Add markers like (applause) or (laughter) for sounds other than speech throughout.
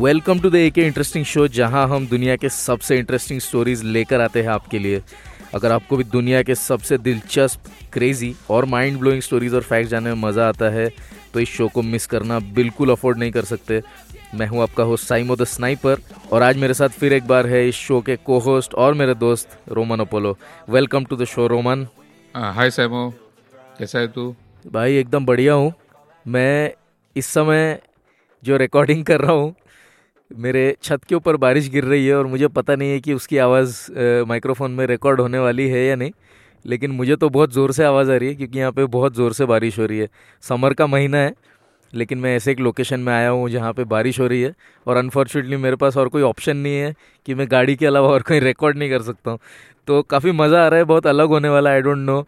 Welcome to the ए के interesting show जहाँ हम दुनिया के सबसे इंटरेस्टिंग स्टोरीज लेकर आते हैं आपके लिए। अगर आपको भी दुनिया के सबसे दिलचस्प क्रेजी और माइंड ब्लोइंग स्टोरीज और फैक्ट जानने में मज़ा आता है तो इस शो को मिस करना बिल्कुल अफोर्ड नहीं कर सकते। मैं हूँ आपका होस्ट साइमो द स्नाइपर और आज मेरे साथ फिर एक बार है इस शो के को होस्ट और मेरे दोस्त Roman Apollo. Welcome to the show Roman. Hi Saimo. कैसा है तू? भाई एकदम बढ़िया हूँ। मैं इस समय जो रिकॉर्डिंग कर रहा हूँ मेरे छत के ऊपर बारिश गिर रही है और मुझे पता नहीं है कि उसकी आवाज़ माइक्रोफोन में रिकॉर्ड होने वाली है या नहीं, लेकिन मुझे तो बहुत ज़ोर से आवाज़ आ रही है क्योंकि यहाँ पे बहुत ज़ोर से बारिश हो रही है। समर का महीना है, लेकिन मैं ऐसे एक लोकेशन में आया हूँ जहाँ पे बारिश हो रही है और अनफॉर्चुनेटली मेरे पास और कोई ऑप्शन नहीं है कि मैं गाड़ी के अलावा और कहीं रिकॉर्ड नहीं कर सकता हूँ। तो काफ़ी मज़ा आ रहा है, बहुत अलग होने वाला आई डोंट नो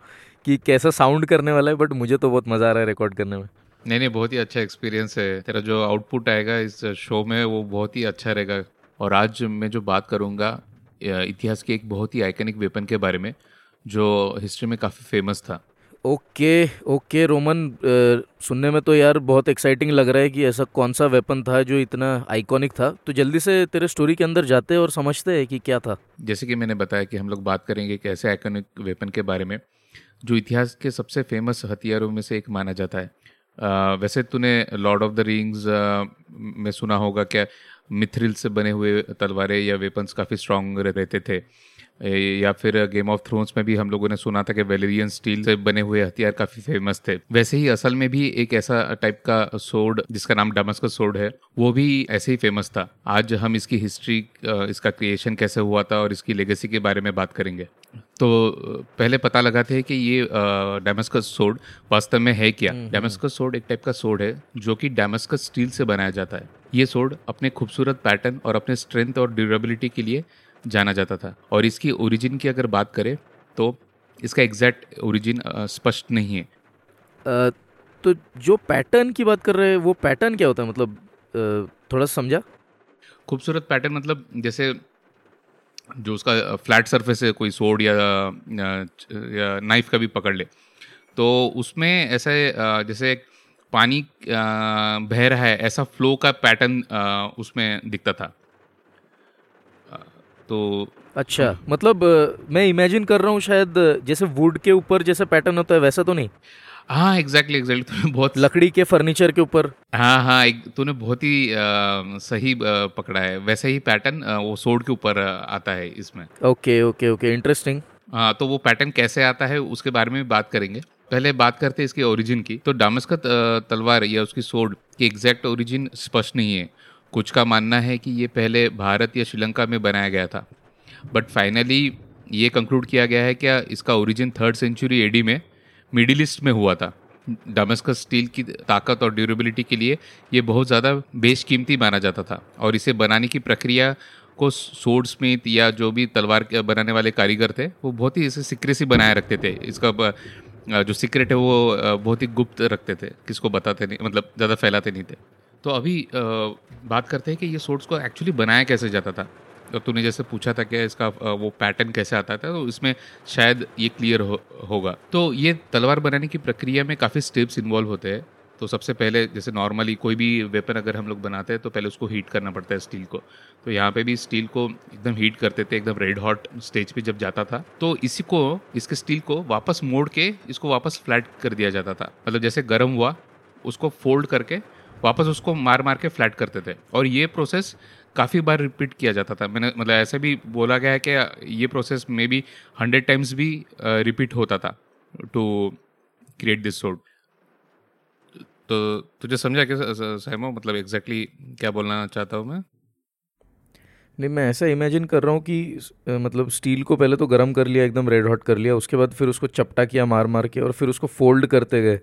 कि कैसा साउंड करने वाला है बट मुझे तो बहुत मज़ा आ रहा है रिकॉर्ड करने में। नहीं नहीं बहुत ही अच्छा एक्सपीरियंस है। तेरा जो आउटपुट आएगा इस शो में वो बहुत ही अच्छा रहेगा। और आज मैं जो बात करूँगा इतिहास के एक बहुत ही आइकनिक वेपन के बारे में जो हिस्ट्री में काफ़ी फ़ेमस था। ओके ओके रोमन सुनने में तो यार बहुत एक्साइटिंग लग रहा है कि ऐसा कौन सा वेपन था जो इतना आइकॉनिक था। तो जल्दी से तेरे स्टोरी के अंदर जाते हैं और समझते हैं कि क्या था। जैसे कि मैंने बताया कि हम लोग बात करेंगे एक ऐसे आइकॉनिक वेपन के बारे में जो इतिहास के सबसे फ़ेमस हथियारों में से एक माना जाता है। वैसे तूने लॉर्ड ऑफ़ द रिंग्स में सुना होगा क्या? मिथ्रिल से बने हुए तलवारें या वेपन्स काफ़ी स्ट्रांग रहते थे। या फिर गेम ऑफ़ थ्रोन्स में भी हम लोगों ने सुना था कि वेलेरियन स्टील से बने हुए हथियार काफ़ी फ़ेमस थे। वैसे ही असल में भी एक ऐसा टाइप का सोर्ड जिसका नाम का सोर्ड है, वो भी ऐसे ही फ़ेमस था। आज हम इसकी हिस्ट्री इसका क्रिएशन कैसे हुआ था और इसकी लेगेसी के बारे में बात करेंगे। तो पहले पता लगाते हैं कि ये डेमस्कस सोड वास्तव में है क्या? Damascus hmm, sword hmm. एक टाइप का सोड है जो कि डेमस्कस स्टील से बनाया जाता है। ये सोड अपने खूबसूरत पैटर्न और अपने स्ट्रेंथ और ड्यूरेबिलिटी के लिए जाना जाता था। और इसकी ओरिजिन की अगर बात करें तो इसका एग्जैक्ट ओरिजिन स्पष्ट नहीं है। आ, तो जो पैटर्न की बात कर रहे हैं वो पैटर्न क्या होता है? मतलब आ, थोड़ा समझा। खूबसूरत पैटर्न मतलब जैसे जो उसका फ्लैट सरफेस है कोई सोड या, या नाइफ का भी पकड़ ले। तो उसमें ऐसे जैसे पानी बह रहा है ऐसा फ्लो का पैटर्न उसमें दिखता था। तो अच्छा मतलब मैं इमेजिन कर रहा हूँ शायद जैसे वुड के ऊपर जैसे पैटर्न होता है वैसा तो नहीं? हाँ एग्जैक्टली एग्जैक्टली तूने बहुत लकड़ी के फर्नीचर के ऊपर। हाँ हाँ तूने बहुत ही आ, सही आ, पकड़ा है। वैसे ही पैटर्न वो सोड के ऊपर आता है इसमें। ओके ओके ओके इंटरेस्टिंग हाँ तो वो पैटर्न कैसे आता है उसके बारे में भी बात करेंगे। पहले बात करते हैं इसके ओरिजिन की। तो डामस का तलवार या उसकी सोड की एग्जैक्ट ओरिजिन स्पष्ट नहीं है। कुछ का मानना है कि ये पहले भारत या श्रीलंका में बनाया गया था। बट फाइनली ये कंक्लूड किया गया है क्या इसका ओरिजिन थर्ड सेंचुरी एडी में? मिडिल ईस्ट में हुआ था। डोमेस्कस स्टील की ताकत और ड्यूरेबिलिटी के लिए ये बहुत ज़्यादा बेशकीमती माना जाता था और इसे बनाने की प्रक्रिया को सोर्ड स्मिथ या जो भी तलवार बनाने वाले कारीगर थे, वो बहुत ही इसे सिक्रेसी बनाए रखते थे। इसका जो सीक्रेट है वो बहुत ही गुप्त रखते थे, किसको बताते नहीं मतलब ज़्यादा फैलाते नहीं थे। तो अभी बात करते हैं कि ये सोर्ड्स को एक्चुअली बनाया कैसे जाता था। तूने जैसे पूछा था कि इसका वो पैटर्न कैसे आता था तो इसमें शायद ये क्लियर हो, होगा। तो ये तलवार बनाने की प्रक्रिया में काफ़ी स्टेप्स इन्वॉल्व होते हैं। तो सबसे पहले जैसे नॉर्मली कोई भी वेपन अगर हम लोग बनाते हैं तो पहले उसको हीट करना पड़ता है स्टील को। तो यहाँ पे भी स्टील को एकदम हीट करते थे एकदम रेड हॉट स्टेज पे जब जाता था तो इसी को इसके स्टील को वापस मोड़ के इसको वापस फ्लैट कर दिया जाता था। मतलब जैसे गर्म हुआ उसको फोल्ड करके वापस उसको मार मार के फ्लैट करते थे। और ये प्रोसेस काफ़ी बार रिपीट किया जाता था। मैंने मतलब ऐसे भी बोला गया है कि ये process may be hundred times भी रिपीट होता था टू क्रिएट दिस सोड तो तुझे समझा कि सहमो मतलब एग्जैक्टली exactly क्या बोलना चाहता हूँ मैं? नहीं, मैं ऐसा इमेजिन कर रहा हूँ कि मतलब स्टील को पहले तो गर्म कर लिया, एकदम रेड हॉट कर लिया, उसके बाद फिर उसको चपटा किया मार मार के, और फिर उसको फोल्ड करते गए।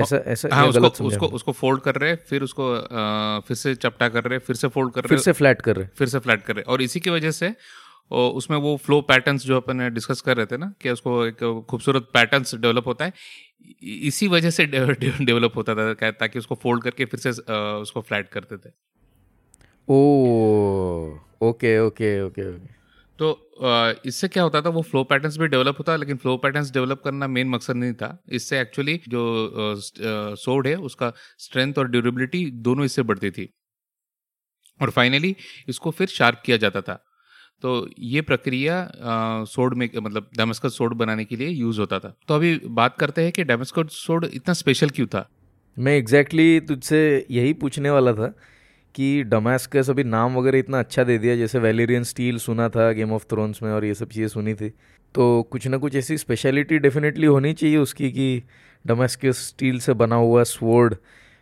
ऐसा ऐसा हाँ, उसको उसको उसको फोल्ड कर रहे फिर उसको आ, फिर से चपटा कर रहे फिर से फोल्ड कर रहे फिर से फ्लैट कर रहे। फिर से फ्लैट कर रहे। और इसी की वजह से उसमें वो फ्लो पैटर्न्स जो अपन डिस्कस कर रहे थे ना कि उसको एक खूबसूरत पैटर्न्स डेवलप होता है इसी वजह से डेवलप होता था ताकि उसको फोल्ड करके फिर से उसको फ्लैट करते थे। ओ ओके ओके ओके ओके। तो इससे क्या होता था, वो फ्लो पैटर्न्स भी डेवलप होता, लेकिन फ्लो पैटर्न्स डेवलप करना मेन मकसद नहीं था। इससे एक्चुअली जो सोड है, उसका स्ट्रेंथ और ड्यूरेबिलिटी दोनों इससे बढ़ती थी। और फाइनली इसको फिर शार्प किया जाता था। तो ये प्रक्रिया सोड में मतलब डेमस्कस सोड बनाने के लिए यूज़ होता था। तो अभी बात करते हैं कि डेमस्कस सोड इतना स्पेशल क्यों था? मैं एग्जैक्टली exactly तुझसे यही पूछने वाला था कि डमास्कस अभी नाम वगैरह इतना अच्छा दे दिया जैसे वेलेरियन स्टील सुना था गेम ऑफ़ थ्रोन्स में और ये सब चीज़ें सुनी थी। तो कुछ ना कुछ ऐसी स्पेशलिटी डेफिनेटली होनी चाहिए उसकी कि डोमेस्टिक स्टील से बना हुआ स्वोर्ड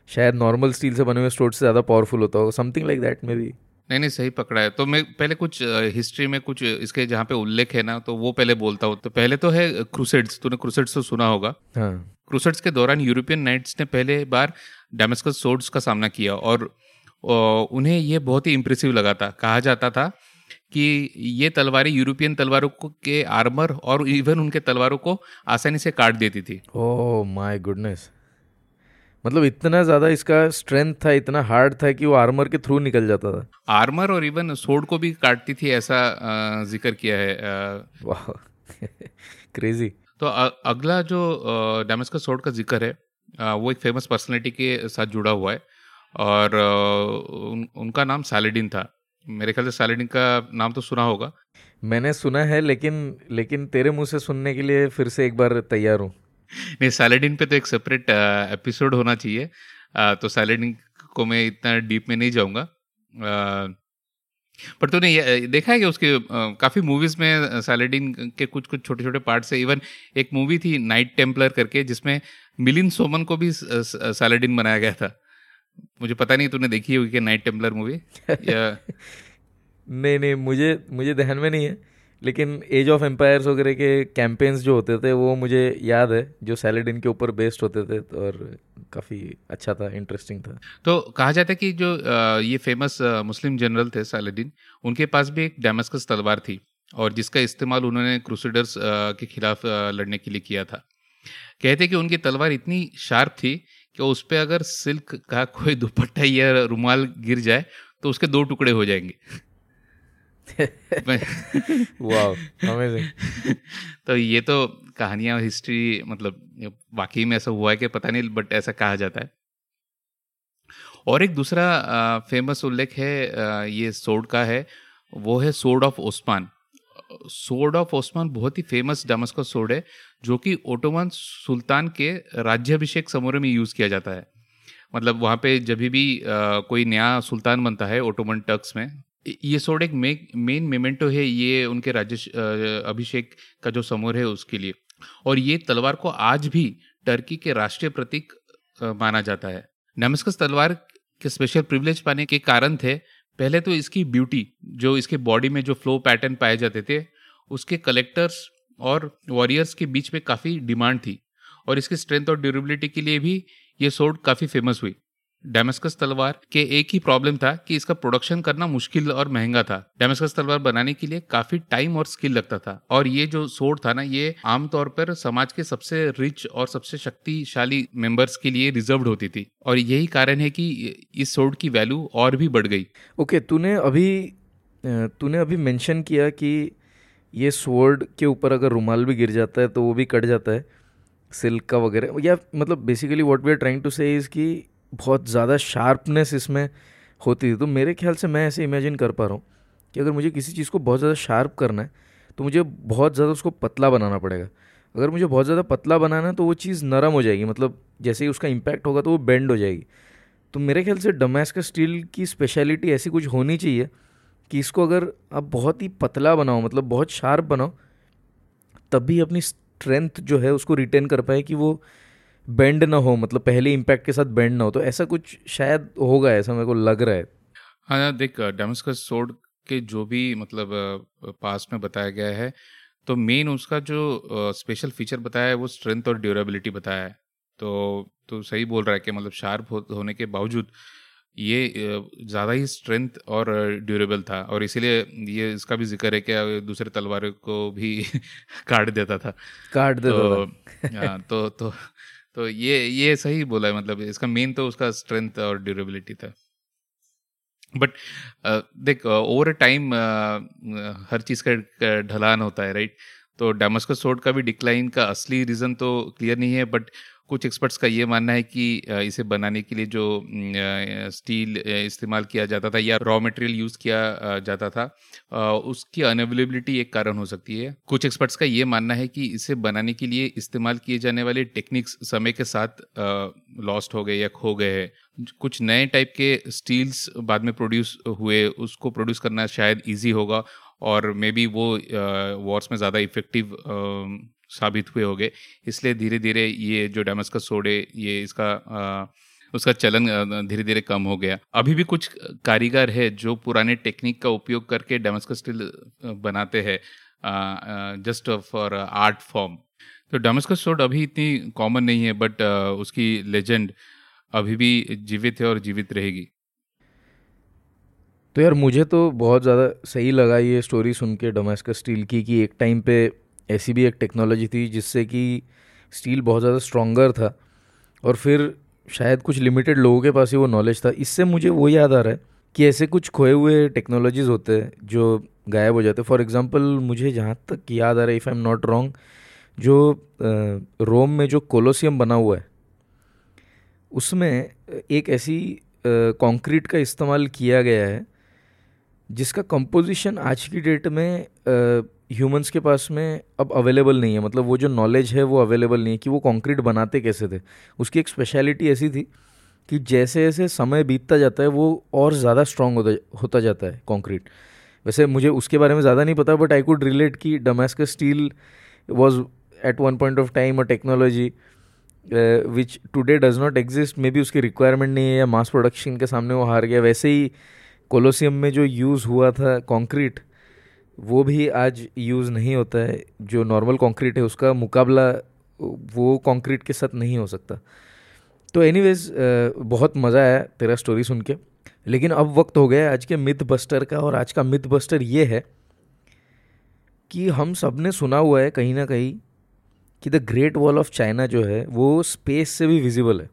शायद नॉर्मल स्टील से बने हुए स्वोर्ड से ज़्यादा पावरफुल होता होगा something like that may be नहीं नहीं सही पकड़ा है। तो मैं पहले कुछ हिस्ट्री में कुछ इसके जहाँ पे उल्लेख है ना तो वो पहले बोलता हूँ। तो पहले तो है क्रूसेड्स तूने क्रूसेड्स तो सुना होगा। हाँ। क्रूसेड्स के दौरान यूरोपियन नाइट्स ने पहले बार डेमेस्कस सोर्ड्स का सामना किया और उन्हें ये बहुत ही इम्प्रेसिव लगा था। कहा जाता था कि ये तलवारें यूरोपियन तलवारों को के आर्मर और इवन उनके तलवारों को आसानी से काट देती थी। ओह माय गुडनेस मतलब इतना ज़्यादा इसका स्ट्रेंथ था इतना हार्ड था कि वो आर्मर के थ्रू निकल जाता था। आर्मर और इवन सोड को भी काटती थी ऐसा ज़िक्र किया है वाह क्रेजी (laughs) तो अगला जो डेमेस्कस सोड का ज़िक्र है वो एक फ़ेमस पर्सनैलिटी के साथ जुड़ा हुआ है। और उन, उनका नाम सैलेडिन था। मेरे ख्याल से सैलेडिन का नाम तो सुना होगा। मैंने सुना है लेकिन लेकिन तेरे मुँह से सुनने के लिए फिर से एक बार तैयार हूँ। नहीं सैलेडिन पे तो एक सेपरेट एपिसोड होना चाहिए। तो सैलेडिन को मैं इतना डीप में नहीं जाऊँगा। पर तूने तो देखा है कि उसके काफ़ी मूवीज़ में सैलेडिन के कुछ कुछ छोटे छोटे पार्ट से इवन एक मूवी थी नाइट टेम्पलर करके जिसमें मिलिन सोमन को भी सैलेडिन बनाया गया था। मुझे पता नहीं तूने देखी होगी कि नाइट टेम्पलर मूवी या नहीं नहीं मुझे मुझे ध्यान में नहीं है लेकिन एज ऑफ़ एम्पायर्स वगैरह के कैंपेन्स जो होते थे वो मुझे याद है जो सैलेडिन के ऊपर बेस्ड होते थे और काफ़ी अच्छा था इंटरेस्टिंग था। तो कहा जाता है कि जो ये फ़ेमस मुस्लिम जनरल थे सैलेडिन उनके पास भी एक डेमस्कस तलवार थी और जिसका इस्तेमाल उन्होंने क्रूसिडर्स के खिलाफ लड़ने के लिए किया था। कहते कि उनकी तलवार इतनी शार्प थी कि उस पर अगर सिल्क का (laughs) कोई दुपट्टा या रुमाल गिर जाए तो उसके दो टुकड़े हो जाएँगे। (laughs) (laughs) तो ये तो कहानियाँ हिस्ट्री मतलब वाकई में ऐसा हुआ है कि पता नहीं बट ऐसा कहा जाता है। और एक दूसरा फ़ेमस उल्लेख है ये सोड का है वो है सोड ऑफ़ ओस्मान। सोड ऑफ़ ओस्मान बहुत ही फ़ेमस डमस्को सोड है जो कि ओटोमन सुल्तान के राज्याभिषेक समारोह में यूज़ किया जाता है। मतलब वहाँ पे जब भी आ, कोई नया सुल्तान बनता है ओटोमन टर्क्स में ये सोड एक मेन मेमेंटो है ये उनके राज्य अभिषेक का जो समूह है उसके लिए। और ये तलवार को आज भी टर्की के राष्ट्रीय प्रतीक माना जाता है। नमस्कस तलवार के स्पेशल प्रिविलेज पाने के कारण थे पहले तो इसकी ब्यूटी जो इसके बॉडी में जो फ्लो पैटर्न पाए जाते थे, उसके कलेक्टर्स और वॉरियर्स के बीच में काफ़ी डिमांड थी। और इसकी स्ट्रेंथ और ड्यूरेबिलिटी के लिए भी ये सोड काफ़ी फ़ेमस हुई। डेमस्कस तलवार के एक ही प्रॉब्लम था कि इसका प्रोडक्शन करना मुश्किल और महँगा था। डेमस्कस तलवार बनाने के लिए काफ़ी टाइम और स्किल लगता था। और ये जो सोड था ना ये आमतौर पर समाज के सबसे रिच और सबसे शक्तिशाली मेंबर्स के लिए रिज़र्व होती थी। और यही कारण है कि इस सोड की वैल्यू और भी बढ़ गई। ओके okay, तूने अभी तूने अभी मेंशन किया कि ये सोर्ड के ऊपर अगर रुमाल भी गिर जाता है तो वो भी कट जाता है सिल्क का वगैरह। या मतलब basically what we are trying to say is कि बहुत ज़्यादा शार्पनेस इसमें होती थी तो मेरे ख्याल से मैं ऐसे इमेजिन कर पा रहा हूँ कि अगर मुझे किसी चीज़ को बहुत ज़्यादा शार्प करना है तो मुझे बहुत ज़्यादा उसको पतला बनाना पड़ेगा। अगर मुझे बहुत ज़्यादा पतला बनाना है तो वो चीज़ नरम हो जाएगी मतलब जैसे ही उसका इम्पैक्ट होगा तो वो बेंड हो जाएगी। तो मेरे ख्याल से डोमेस्क स्टील की स्पेशलिटी ऐसी कुछ होनी चाहिए कि इसको अगर आप बहुत ही पतला बनाओ मतलब बहुत शार्प बनाओ तब भी अपनी स्ट्रेंथ जो है उसको रिटेन कर पाए कि वो बेंड ना हो मतलब पहले इम्पैक्ट के साथ बेंड ना हो तो ऐसा कुछ शायद होगा ऐसा मेरे को लग रहा है। हाँ देख डेमस्कस सोड के जो भी मतलब पास में बताया गया है तो मेन उसका जो स्पेशल फीचर बताया है वो स्ट्रेंथ और ड्यूरेबिलिटी बताया है। तो तो सही बोल रहा है कि मतलब शार्प हो, होने के बावजूद ये ज़्यादा ही स्ट्रेंथ और ड्यूरेबल था और इसीलिए ये इसका भी ज़िक्र है कि दूसरे तलवारों को भी (laughs) काट देता था। काट देता तो, था। हाँ, तो तो तो ये ये सही बोला है मतलब इसका मेन तो उसका स्ट्रेंथ और ड्यूरेबिलिटी था। बट uh, देख ओवर टाइम uh, हर चीज़ का ढलान होता है राइट तो डेमस्कस सोड का भी डिक्लाइन का असली रीज़न तो क्लियर नहीं है बट कुछ एक्सपर्ट्स का ये मानना है कि इसे बनाने के लिए जो स्टील इस्तेमाल किया जाता था या रॉ मटेरियल यूज़ किया जाता था उसकी अनअवेलेबिलिटी एक कारण हो सकती है। कुछ एक्सपर्ट्स का ये मानना है कि इसे बनाने के लिए इस्तेमाल किए जाने वाले टेक्निक्स समय के साथ लॉस्ट हो गए या खो गए हैं। कुछ नए टाइप के स्टील्स बाद में प्रोड्यूस हुए, उसको प्रोड्यूस करना शायद इजी होगा और मे बी वो वॉर्स में ज़्यादा इफ़ेक्टिव साबित हुए होंगे। इसलिए धीरे धीरे ये जो का सोडे ये इसका आ, उसका चलन धीरे धीरे कम हो गया। अभी भी कुछ कारीगर है जो पुराने टेक्निक का उपयोग करके डेमस्कस स्टील बनाते हैं जस्ट फॉर आर्ट फॉर्म तो डेमस्कस सोड अभी इतनी कॉमन नहीं है बट उसकी लेजेंड अभी भी जीवित है और जीवित रहेगी। तो यार मुझे तो बहुत ज़्यादा सही लगा ये स्टोरी सुन के डोमेस्कस स्टील की कि एक टाइम पे ऐसी भी एक टेक्नोलॉजी थी जिससे कि स्टील बहुत ज़्यादा स्ट्रॉन्गर था और फिर शायद कुछ लिमिटेड लोगों के पास ही वो नॉलेज था। इससे मुझे वो याद आ रहा है कि ऐसे कुछ खोए हुए टेक्नोलॉजीज़ होते हैं जो गायब हो जाते हैं। फॉर एग्ज़ाम्पल मुझे जहाँ तक याद आ रहा है if I am not wrong जो रोम में जो कोलोसियम बना हुआ है, उसमें एक ऐसी कंक्रीट का इस्तेमाल किया गया है, जिसका कंपोजिशन आज की डेट में ह्यूमंस के पास में अब अवेलेबल नहीं है। मतलब वो जो नॉलेज है, वो अवेलेबल नहीं है कि वो कंक्रीट बनाते कैसे थे। उसकी एक स्पेशलिटी ऐसी थी कि जैसे जैसे समय बीतता जाता है, वो और ज़्यादा स्ट्रॉन्ग होता होता जाता है कंक्रीट वैसे मुझे उसके बारे में ज़्यादा नहीं पता बट आई कुड रिलेट कि Damascus steel was at one point of time a technology which today does not exist may be उसकी रिक्वायरमेंट नहीं है या मास प्रोडक्शन के सामने वो हार गया। वैसे ही कोलोसियम में जो यूज़ हुआ था कंक्रीट वो भी आज यूज़ नहीं होता है। जो नॉर्मल कंक्रीट है, उसका मुकाबला, वो कंक्रीट के साथ नहीं हो सकता। तो एनीवेज बहुत मज़ा आया तेरा स्टोरी सुन के। लेकिन अब वक्त हो गया आज के मिथ बस्टर का और आज का मिथ बस्टर ये है कि हम सबने सुना हुआ है कहीं ना कहीं कि the Great Wall of China जो है, वो स्पेस से भी विजिबल है।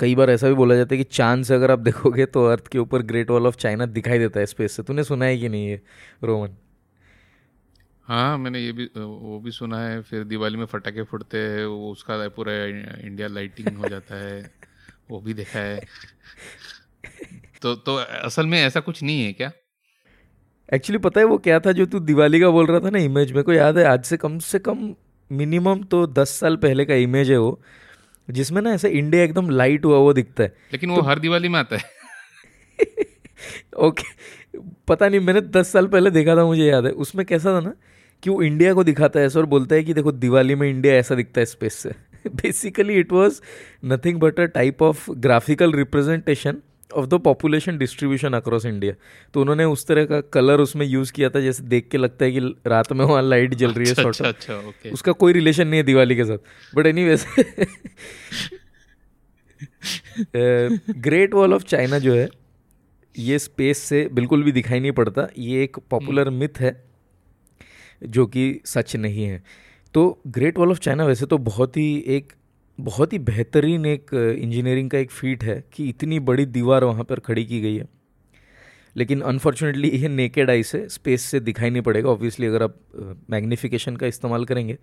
कई बार ऐसा भी बोला जाता है कि चाँद से अगर आप देखोगे तो अर्थ के ऊपर ग्रेट वॉल ऑफ़ चाइना दिखाई देता है स्पेस से। तूने सुना है कि नहीं है रोमन? हाँ मैंने ये भी वो भी सुना है फिर दिवाली में फटाके फुटते हैं वो उसका पूरा इंडिया लाइटिंग हो जाता है (laughs) वो भी देखा है। तो तो असल में ऐसा कुछ नहीं है क्या? एक्चुअली पता है वो क्या था जो तू दिवाली का बोल रहा था ना इमेज मेरे को याद है आज से कम से कम मिनिमम तो दस साल पहले का इमेज है वो। जिसमें ना ऐसा इंडिया एकदम लाइट हुआ वो दिखता है। लेकिन वो तो, हर दिवाली में आता है। ओके पता नहीं मैंने दस साल पहले देखा था मुझे याद है। उसमें कैसा था ना कि वो इंडिया को दिखाता है ऐसा और बोलता है कि देखो दिवाली में इंडिया ऐसा दिखता है स्पेस से। Basically it was nothing but a type of graphical representation of the population distribution across India तो उन्होंने उस तरह का कलर उसमें यूज़ किया था जैसे देख के लगता है कि रात में वहाँ लाइट जल रही है अच्छा, अच्छा, अच्छा, okay. उसका कोई रिलेशन नहीं है दिवाली के साथ. But any Great Wall of China जो है ये स्पेस से बिल्कुल भी दिखाई नहीं पड़ता. ये एक पॉपुलर मिथ है जो कि सच नहीं है. तो ग्रेट वॉल ऑफ़ चाइना वैसे तो बहुत ही एक बहुत ही बेहतरीन एक इंजीनियरिंग का एक फीट है कि इतनी बड़ी दीवार वहाँ पर खड़ी की गई है। लेकिन अनफॉर्चुनेटली ये नेकेड आई से स्पेस से दिखाई नहीं पड़ेगा। ऑब्वियसली अगर आप मैग्नीफिकेशन का इस्तेमाल करेंगे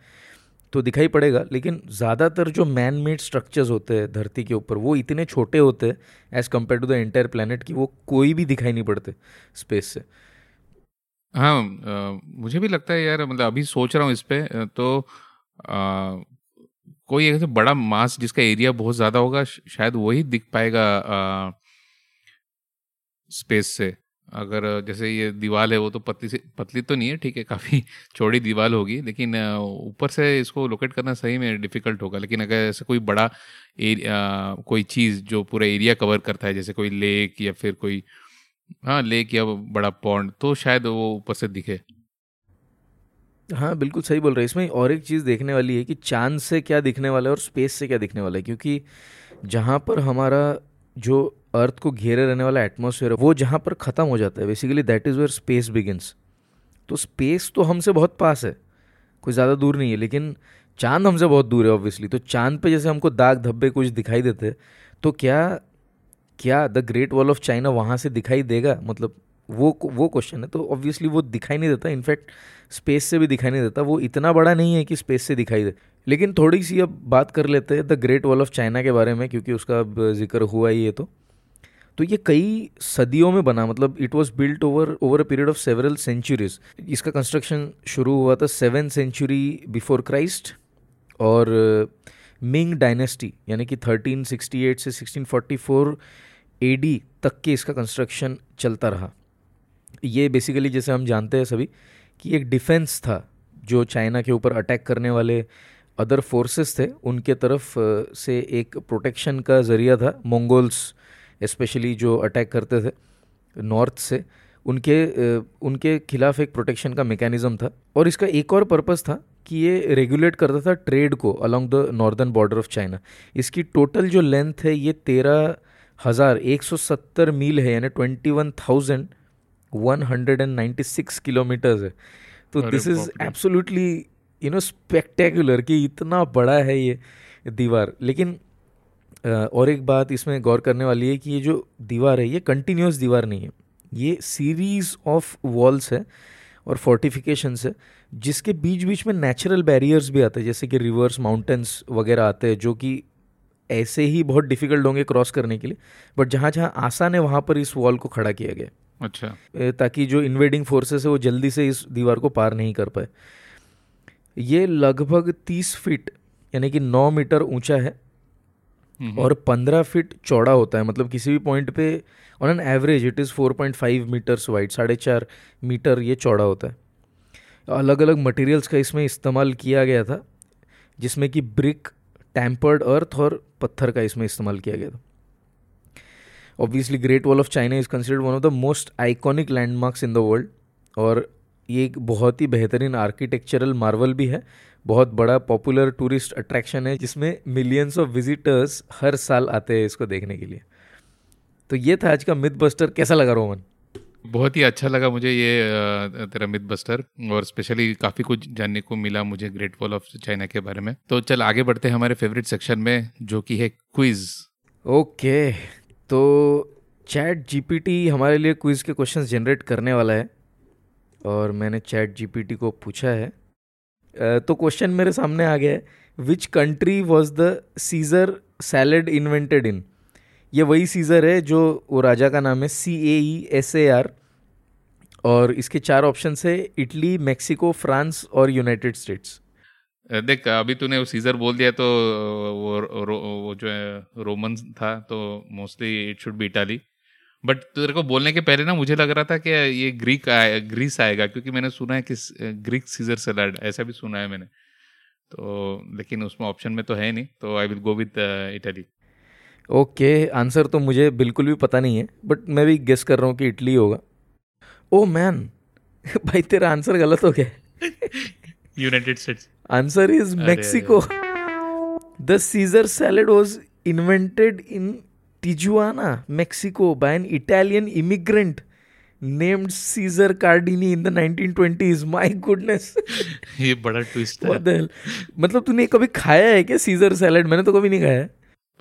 तो दिखाई पड़ेगा। लेकिन ज़्यादातर जो मैन मेड स्ट्रक्चर्स होते हैं धरती के ऊपर वो इतने छोटे होते हैं as compare to the entire planet कि वो कोई भी दिखाई नहीं पड़ते स्पेस से। हाँ आ, मुझे भी लगता है यार मतलब अभी सोच रहा हूँ इस पर तो आ, कोई ऐसे बड़ा मास जिसका एरिया बहुत ज़्यादा होगा शायद वही दिख पाएगा आ, स्पेस से। अगर जैसे ये दीवार है वो तो पतली से पतली तो नहीं है ठीक है काफ़ी (laughs) चौड़ी दीवार होगी लेकिन ऊपर से इसको लोकेट करना सही में डिफ़िकल्ट होगा। लेकिन अगर ऐसे कोई बड़ा एरिया कोई चीज़ जो पूरा एरिया कवर करता है जैसे कोई लेक या फिर कोई हाँ लेक या बड़ा पॉन्ड तो शायद वो ऊपर से दिखे। हाँ बिल्कुल सही बोल रहे हैं। इसमें और एक चीज़ देखने वाली है कि चाँद से क्या दिखने वाला है और स्पेस से क्या दिखने वाला है, क्योंकि जहाँ पर हमारा जो अर्थ को घेरे रहने वाला एटमोसफेयर है, वो जहाँ पर ख़त्म हो जाता है। Basically that is where space begins तो स्पेस तो हमसे बहुत पास है। कोई ज़्यादा दूर नहीं है, लेकिन चाँद हमसे बहुत दूर है ऑब्वियसली तो चाँद पे जैसे हमको दाग धब्बे कुछ दिखाई देते तो क्या क्या the Great Wall of China वहाँ से दिखाई देगा? मतलब वो वो क्वेश्चन है तो ऑब्वियसली वो दिखाई नहीं देता इनफैक्ट स्पेस से भी दिखाई नहीं देता, वो इतना बड़ा नहीं है कि स्पेस से दिखाई दे। लेकिन थोड़ी सी अब बात कर लेते हैं the Great Wall of China के बारे में, क्योंकि उसका अब ज़िक्र हुआ ही है तो। तो ये कई सदियों में बना मतलब it was built over over a period of several centuries इसका कंस्ट्रक्शन शुरू हुआ था सेवन सेंचुरी बिफोर क्राइस्ट और मिंग डायनेस्टी यानी कि 1368 से 1644 एडी तक के इसका कंस्ट्रक्शन चलता रहा। ये बेसिकली जैसे हम जानते हैं सभी कि एक डिफेंस था जो चाइना के ऊपर अटैक करने वाले अदर फोर्सेस थे, उनके तरफ़ से एक प्रोटेक्शन का ज़रिया था। मंगोल्स स्पेशली जो अटैक करते थे नॉर्थ से, उनके उनके खिलाफ एक प्रोटेक्शन का मेकेनिज़्म था। और इसका एक और पर्पज़ था कि ये रेगुलेट करता था ट्रेड को along the northern border of China इसकी टोटल जो लेंथ है, ये तेरह हज़ार एक सौ सत्तर मील है, यानी twenty one thousand one hundred and ninety six kilometres है। तो this is absolutely you know spectacular कि इतना बड़ा है ये दीवार। लेकिन और एक बात इसमें गौर करने वाली है कि ये जो दीवार है ये कंटिन्यूस दीवार नहीं है। ये सीरीज़ ऑफ़ वॉल्स है और फोर्टिफिकेशंस है जिसके बीच बीच में नेचुरल बैरियर्स भी आते हैं जैसे कि रिवर्स माउंटेंस वगैरह आते हैं जो कि ऐसे ही बहुत डिफ़िकल्ट होंगे क्रॉस करने के लिए। बट जहाँ जहाँ आसान है वहाँ पर इस वॉल को खड़ा किया गया। अच्छा। ताकि जो इन्वेडिंग फोर्सेस है वो जल्दी से इस दीवार को पार नहीं कर पाए। ये लगभग तीस फीट यानी कि नौ मीटर ऊँचा है और पंद्रह फीट चौड़ा होता है। मतलब किसी भी पॉइंट पे on an average it is four point five metres wide साढ़े चार मीटर ये चौड़ा होता है। अलग अलग मटेरियल्स का इसमें इस्तेमाल किया गया था जिसमें कि ब्रिक टैम्पर्ड अर्थ और पत्थर का इसमें इस्तेमाल किया गया था। Obviously Great Wall of China is considered one of the most iconic landmarks in the world और ये एक बहुत ही बेहतरीन आर्किटेक्चरल मार्वल भी है। बहुत बड़ा पॉपुलर टूरिस्ट अट्रैक्शन है जिसमें मिलियंस ऑफ़ विजिटर्स हर साल आते हैं इसको देखने के लिए। तो ये था आज का मिथ बस्टर कैसा लगा रोमन? बहुत ही अच्छा लगा मुझे ये तेरा मिथ बस्टर और स्पेशली काफ़ी कुछ जानने को मिला मुझे ग्रेट वॉल ऑफ़ चाइना के बारे में। तो चल आगे बढ़ते हैं हमारे फेवरेट सेक्शन में जो कि है क्विज ओके तो चैट जीपीटी हमारे लिए क्विज के क्वेश्चंस जनरेट करने वाला है और मैंने चैट जीपीटी को पूछा है। तो क्वेश्चन मेरे सामने आ गया है which country was the Caesar salad invented in ये वही सीज़र है जो वो राजा का नाम है सी ए ई एस ए आर और इसके चार ऑप्शन है, इटली, मेक्सिको, फ्रांस और यूनाइटेड स्टेट्स। देख अभी तूने वो सीजर बोल दिया तो वो रो, वो जो है रोमन था तो mostly it should be Italy. But तेरे को बोलने के पहले ना मुझे लग रहा था कि ये ग्रीक आए ग्रीस आएगा क्योंकि मैंने सुना है कि ग्रीक सीजर सलाड ऐसा भी सुना है मैंने। तो लेकिन उसमें ऑप्शन में तो है नहीं तो I will go with Italy. Okay answer तो मुझे बिल्कुल भी पता नहीं है बट मैं भी गेस कर रहा हूँ कि इटली होगा। ओ मैन (laughs) भाई तेरा आंसर गलत हो गया। (laughs) United States answer is Mexico the Caesar salad was invented in Tijuana, Mexico, by an Italian immigrant named Caesar Cardini in the 1920s. My goodness. (laughs) ये बड़ा ट्विस्ट है। मतलब तूने कभी खाया है क्या सीजर सैलड मैंने तो कभी नहीं खाया।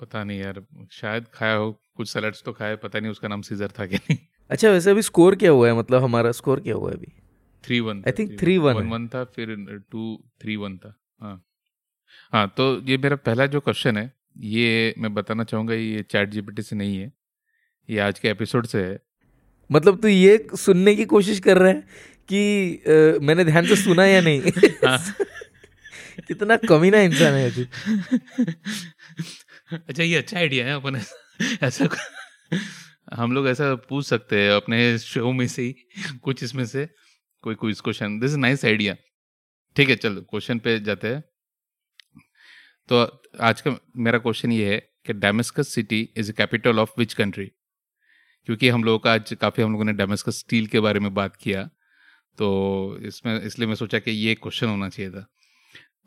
पता नहीं यार शायद खाया हो कुछ सैलड्स तो खाए पता नहीं उसका नाम सीजर था क्या नहीं। अच्छा वैसे अभी स्कोर क्या हुआ है? मतलब हमारा स्कोर क्या हुआ है अभी? Three one I think three one one one था फिर टू थ्री वन था। हाँ। हाँ तो ये मेरा पहला जो क्वेश्चन है ये मैं बताना चाहूँगा ये चैट जीपीटी से नहीं है। ये आज के एपिसोड से है। मतलब तू ये सुनने की कोशिश कर रहा है कि आ, मैंने ध्यान से सुना या नहीं? (laughs) हाँ। कितना कमी ना इंसान है तू। (laughs) अच्छा ये अच्छा आइडिया है अपन ऐसा (laughs) हम लोग ऐसा पूछ सकते हैं अपने शो में से ही कुछ इसमें से। कोई quiz question this is nice idea ठीक है, चलो क्वेश्चन पे जाते हैं। तो आज का मेरा क्वेश्चन ये है कि Damascus city is a capital of which country क्योंकि हम लोगों का आज काफ़ी हम लोगों ने डेमस्कस स्टील के बारे में बात किया। तो इसमें, इसलिए मैं सोचा कि ये क्वेश्चन होना चाहिए था।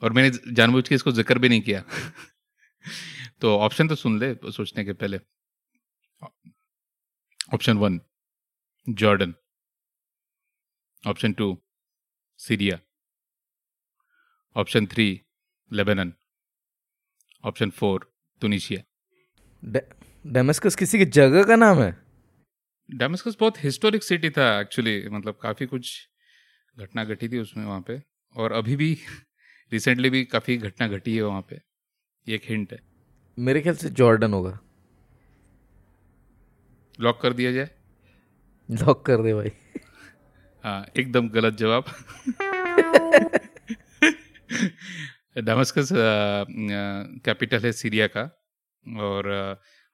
और मैंने जानबूझ के इसको ज़िक्र भी नहीं किया। (laughs) तो ऑप्शन तो सुन ले, सोचने के पहले। Option one Jordan option two Syria option three Lebanon option four Tunisia Damascus किसी की जगह का नाम है? डामस्कस बहुत हिस्टोरिक सिटी था एक्चुअली मतलब काफ़ी कुछ घटना घटी थी उसमें वहाँ पे और अभी भी (laughs) रिसेंटली भी काफ़ी घटना घटी है वहाँ पे। ये एक हिंट है। मेरे ख्याल से जॉर्डन होगा। लॉक कर दिया जाए। लॉक कर दे भाई। हाँ एकदम गलत जवाब। डमस्कस कैपिटल है सीरिया का, और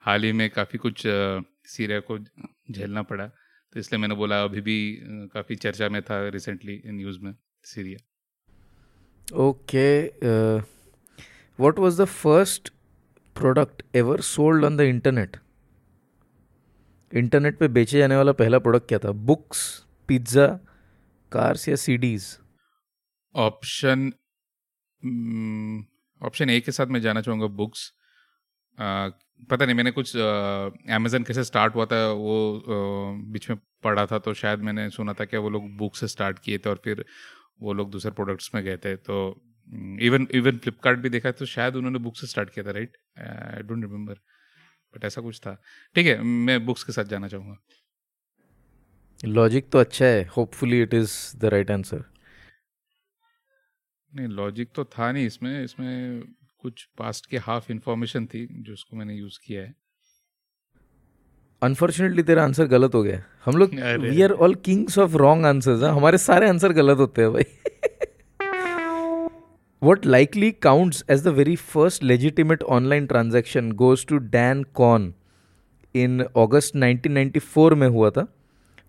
हाल ही में काफ़ी कुछ सीरिया को झेलना पड़ा तो इसलिए मैंने बोला अभी भी काफ़ी चर्चा में था रिसेंटली न्यूज़ में Syria okay what was the first product ever sold on the internet internet पे बेचे जाने वाला पहला प्रोडक्ट क्या था? बुक्स पिज़्ज़ा, कार्स या सीडीज? ऑप्शन ऑप्शन ए के साथ मैं जाना चाहूँगा बुक्स। पता नहीं, मैंने कुछ अमेजन कैसे स्टार्ट हुआ था, वो बीच में पढ़ा था तो शायद मैंने सुना था कि वो लोग बुक से स्टार्ट किए थे और फिर वो लोग दूसरे प्रोडक्ट्स में गए थे। तो इवन इवन फ्लिपकार्ट भी देखा तो शायद उन्होंने बुक से स्टार्ट किया था right I don't remember but ऐसा कुछ था। ठीक है, मैं बुक्स के साथ जाना चाहूँगा। लॉजिक तो अच्छा है. Hopefully it is the right answer नहीं लॉजिक तो था नहीं इसमें. इसमें कुछ पास्ट के हाफ़ इंफॉर्मेशन थी जो उसको मैंने यूज़ किया है. अनफॉर्चुनेटली तेरा आंसर गलत हो गया. हम लोग we are all kings of wrong answers हमारे सारे आंसर गलत होते हैं भाई. (laughs) What likely counts as the very first legitimate online transaction goes to Dan Kohn in August 1994 में हुआ था.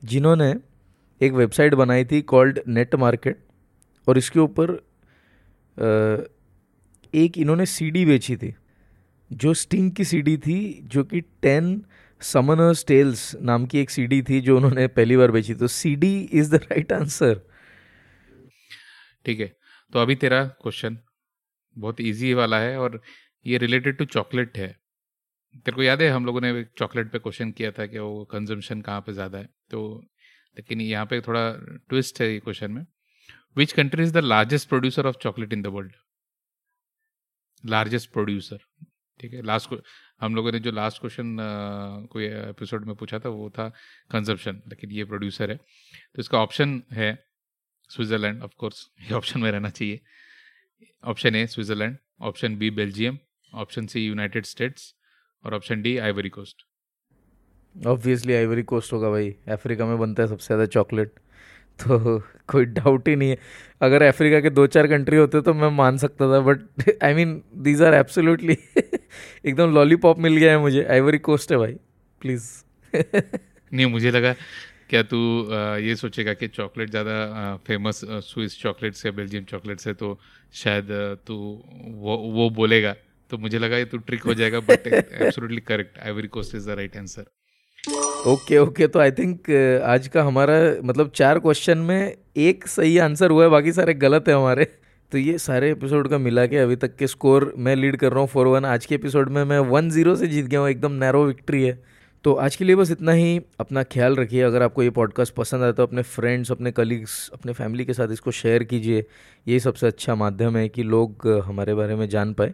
जिन्होंने एक वेबसाइट बनाई थी कॉल्ड नेट मार्केट, और इसके ऊपर एक इन्होंने सीडी बेची थी, जो स्टिंग की सीडी थी, जो कि टेन समनर्स टेल्स नाम की एक सीडी थी जो उन्होंने पहली बार बेची। तो CD is the right answer. ठीक है तो अभी तेरा क्वेश्चन बहुत इजी वाला है, और ये रिलेटेड टू चॉकलेट है। तेरे को याद है, हम लोगों ने चॉकलेट पे क्वेश्चन किया था कि वो कंजम्पशन कहाँ पे ज़्यादा है? तो लेकिन यहाँ पे थोड़ा ट्विस्ट है ये क्वेश्चन में। Which country is the largest producer of chocolate in the world largest producer ठीक है? लास्ट हम लोगों ने जो लास्ट क्वेश्चन कोई एपिसोड में पूछा था, वो था कंजम्पशन लेकिन ये प्रोड्यूसर है। तो इसका ऑप्शन है स्विट्ज़रलैंड ऑफ़ कोर्स ये ऑप्शन में रहना चाहिए। Option A Switzerland option B Belgium option C United States और option D Ivory Coast obviously Ivory Coast होगा भाई। अफ्रीका में बनता है सबसे ज़्यादा चॉकलेट (laughs) तो कोई डाउट ही नहीं है। अगर अफ्रीका के दो चार कंट्री होते तो मैं मान सकता था but I mean these are absolutely एकदम लॉलीपॉप मिल गया है मुझे। आइवरी कोस्ट है भाई प्लीज़ (laughs) नहीं मुझे लगा क्या तू ये सोचेगा कि चॉकलेट ज़्यादा फ़ेमस स्विस चॉकलेट से बेल्जियम चॉकलेट से तो शायद तू वो वो बोलेगा। तो मुझे लगा ये तू ट्रिक हो जाएगा but absolutely correct Ivory Coast is the right answer okay okay तो आई थिंक आज का हमारा मतलब चार क्वेश्चन में एक सही आंसर हुआ है बाकी सारे गलत है हमारे। (laughs) तो ये सारे एपिसोड का मिला के अभी तक के स्कोर मैं लीड कर रहा हूँ फोर वन आज के एपिसोड में मैं वन ज़ीरो से जीत गया हूँ एकदम नैरो विक्ट्री है। तो आज के लिए बस इतना ही। अपना ख्याल रखिए अगर आपको ये पॉडकास्ट पसंद आए तो अपने फ्रेंड्स अपने कलीग्स अपने फैमिली के साथ इसको शेयर कीजिए। यही सबसे अच्छा माध्यम है कि लोग हमारे बारे में जान पाए।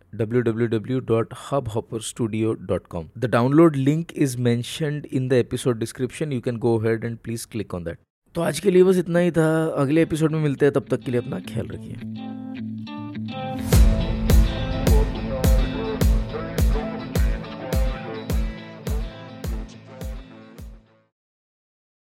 www.hubhopperstudio.com. The download link is mentioned in the episode description. You can go ahead and please click on that. तो आज के लिए बस इतना ही था अगले एपिसोड में मिलते हैं तब तक के लिए अपना ख्याल रखिए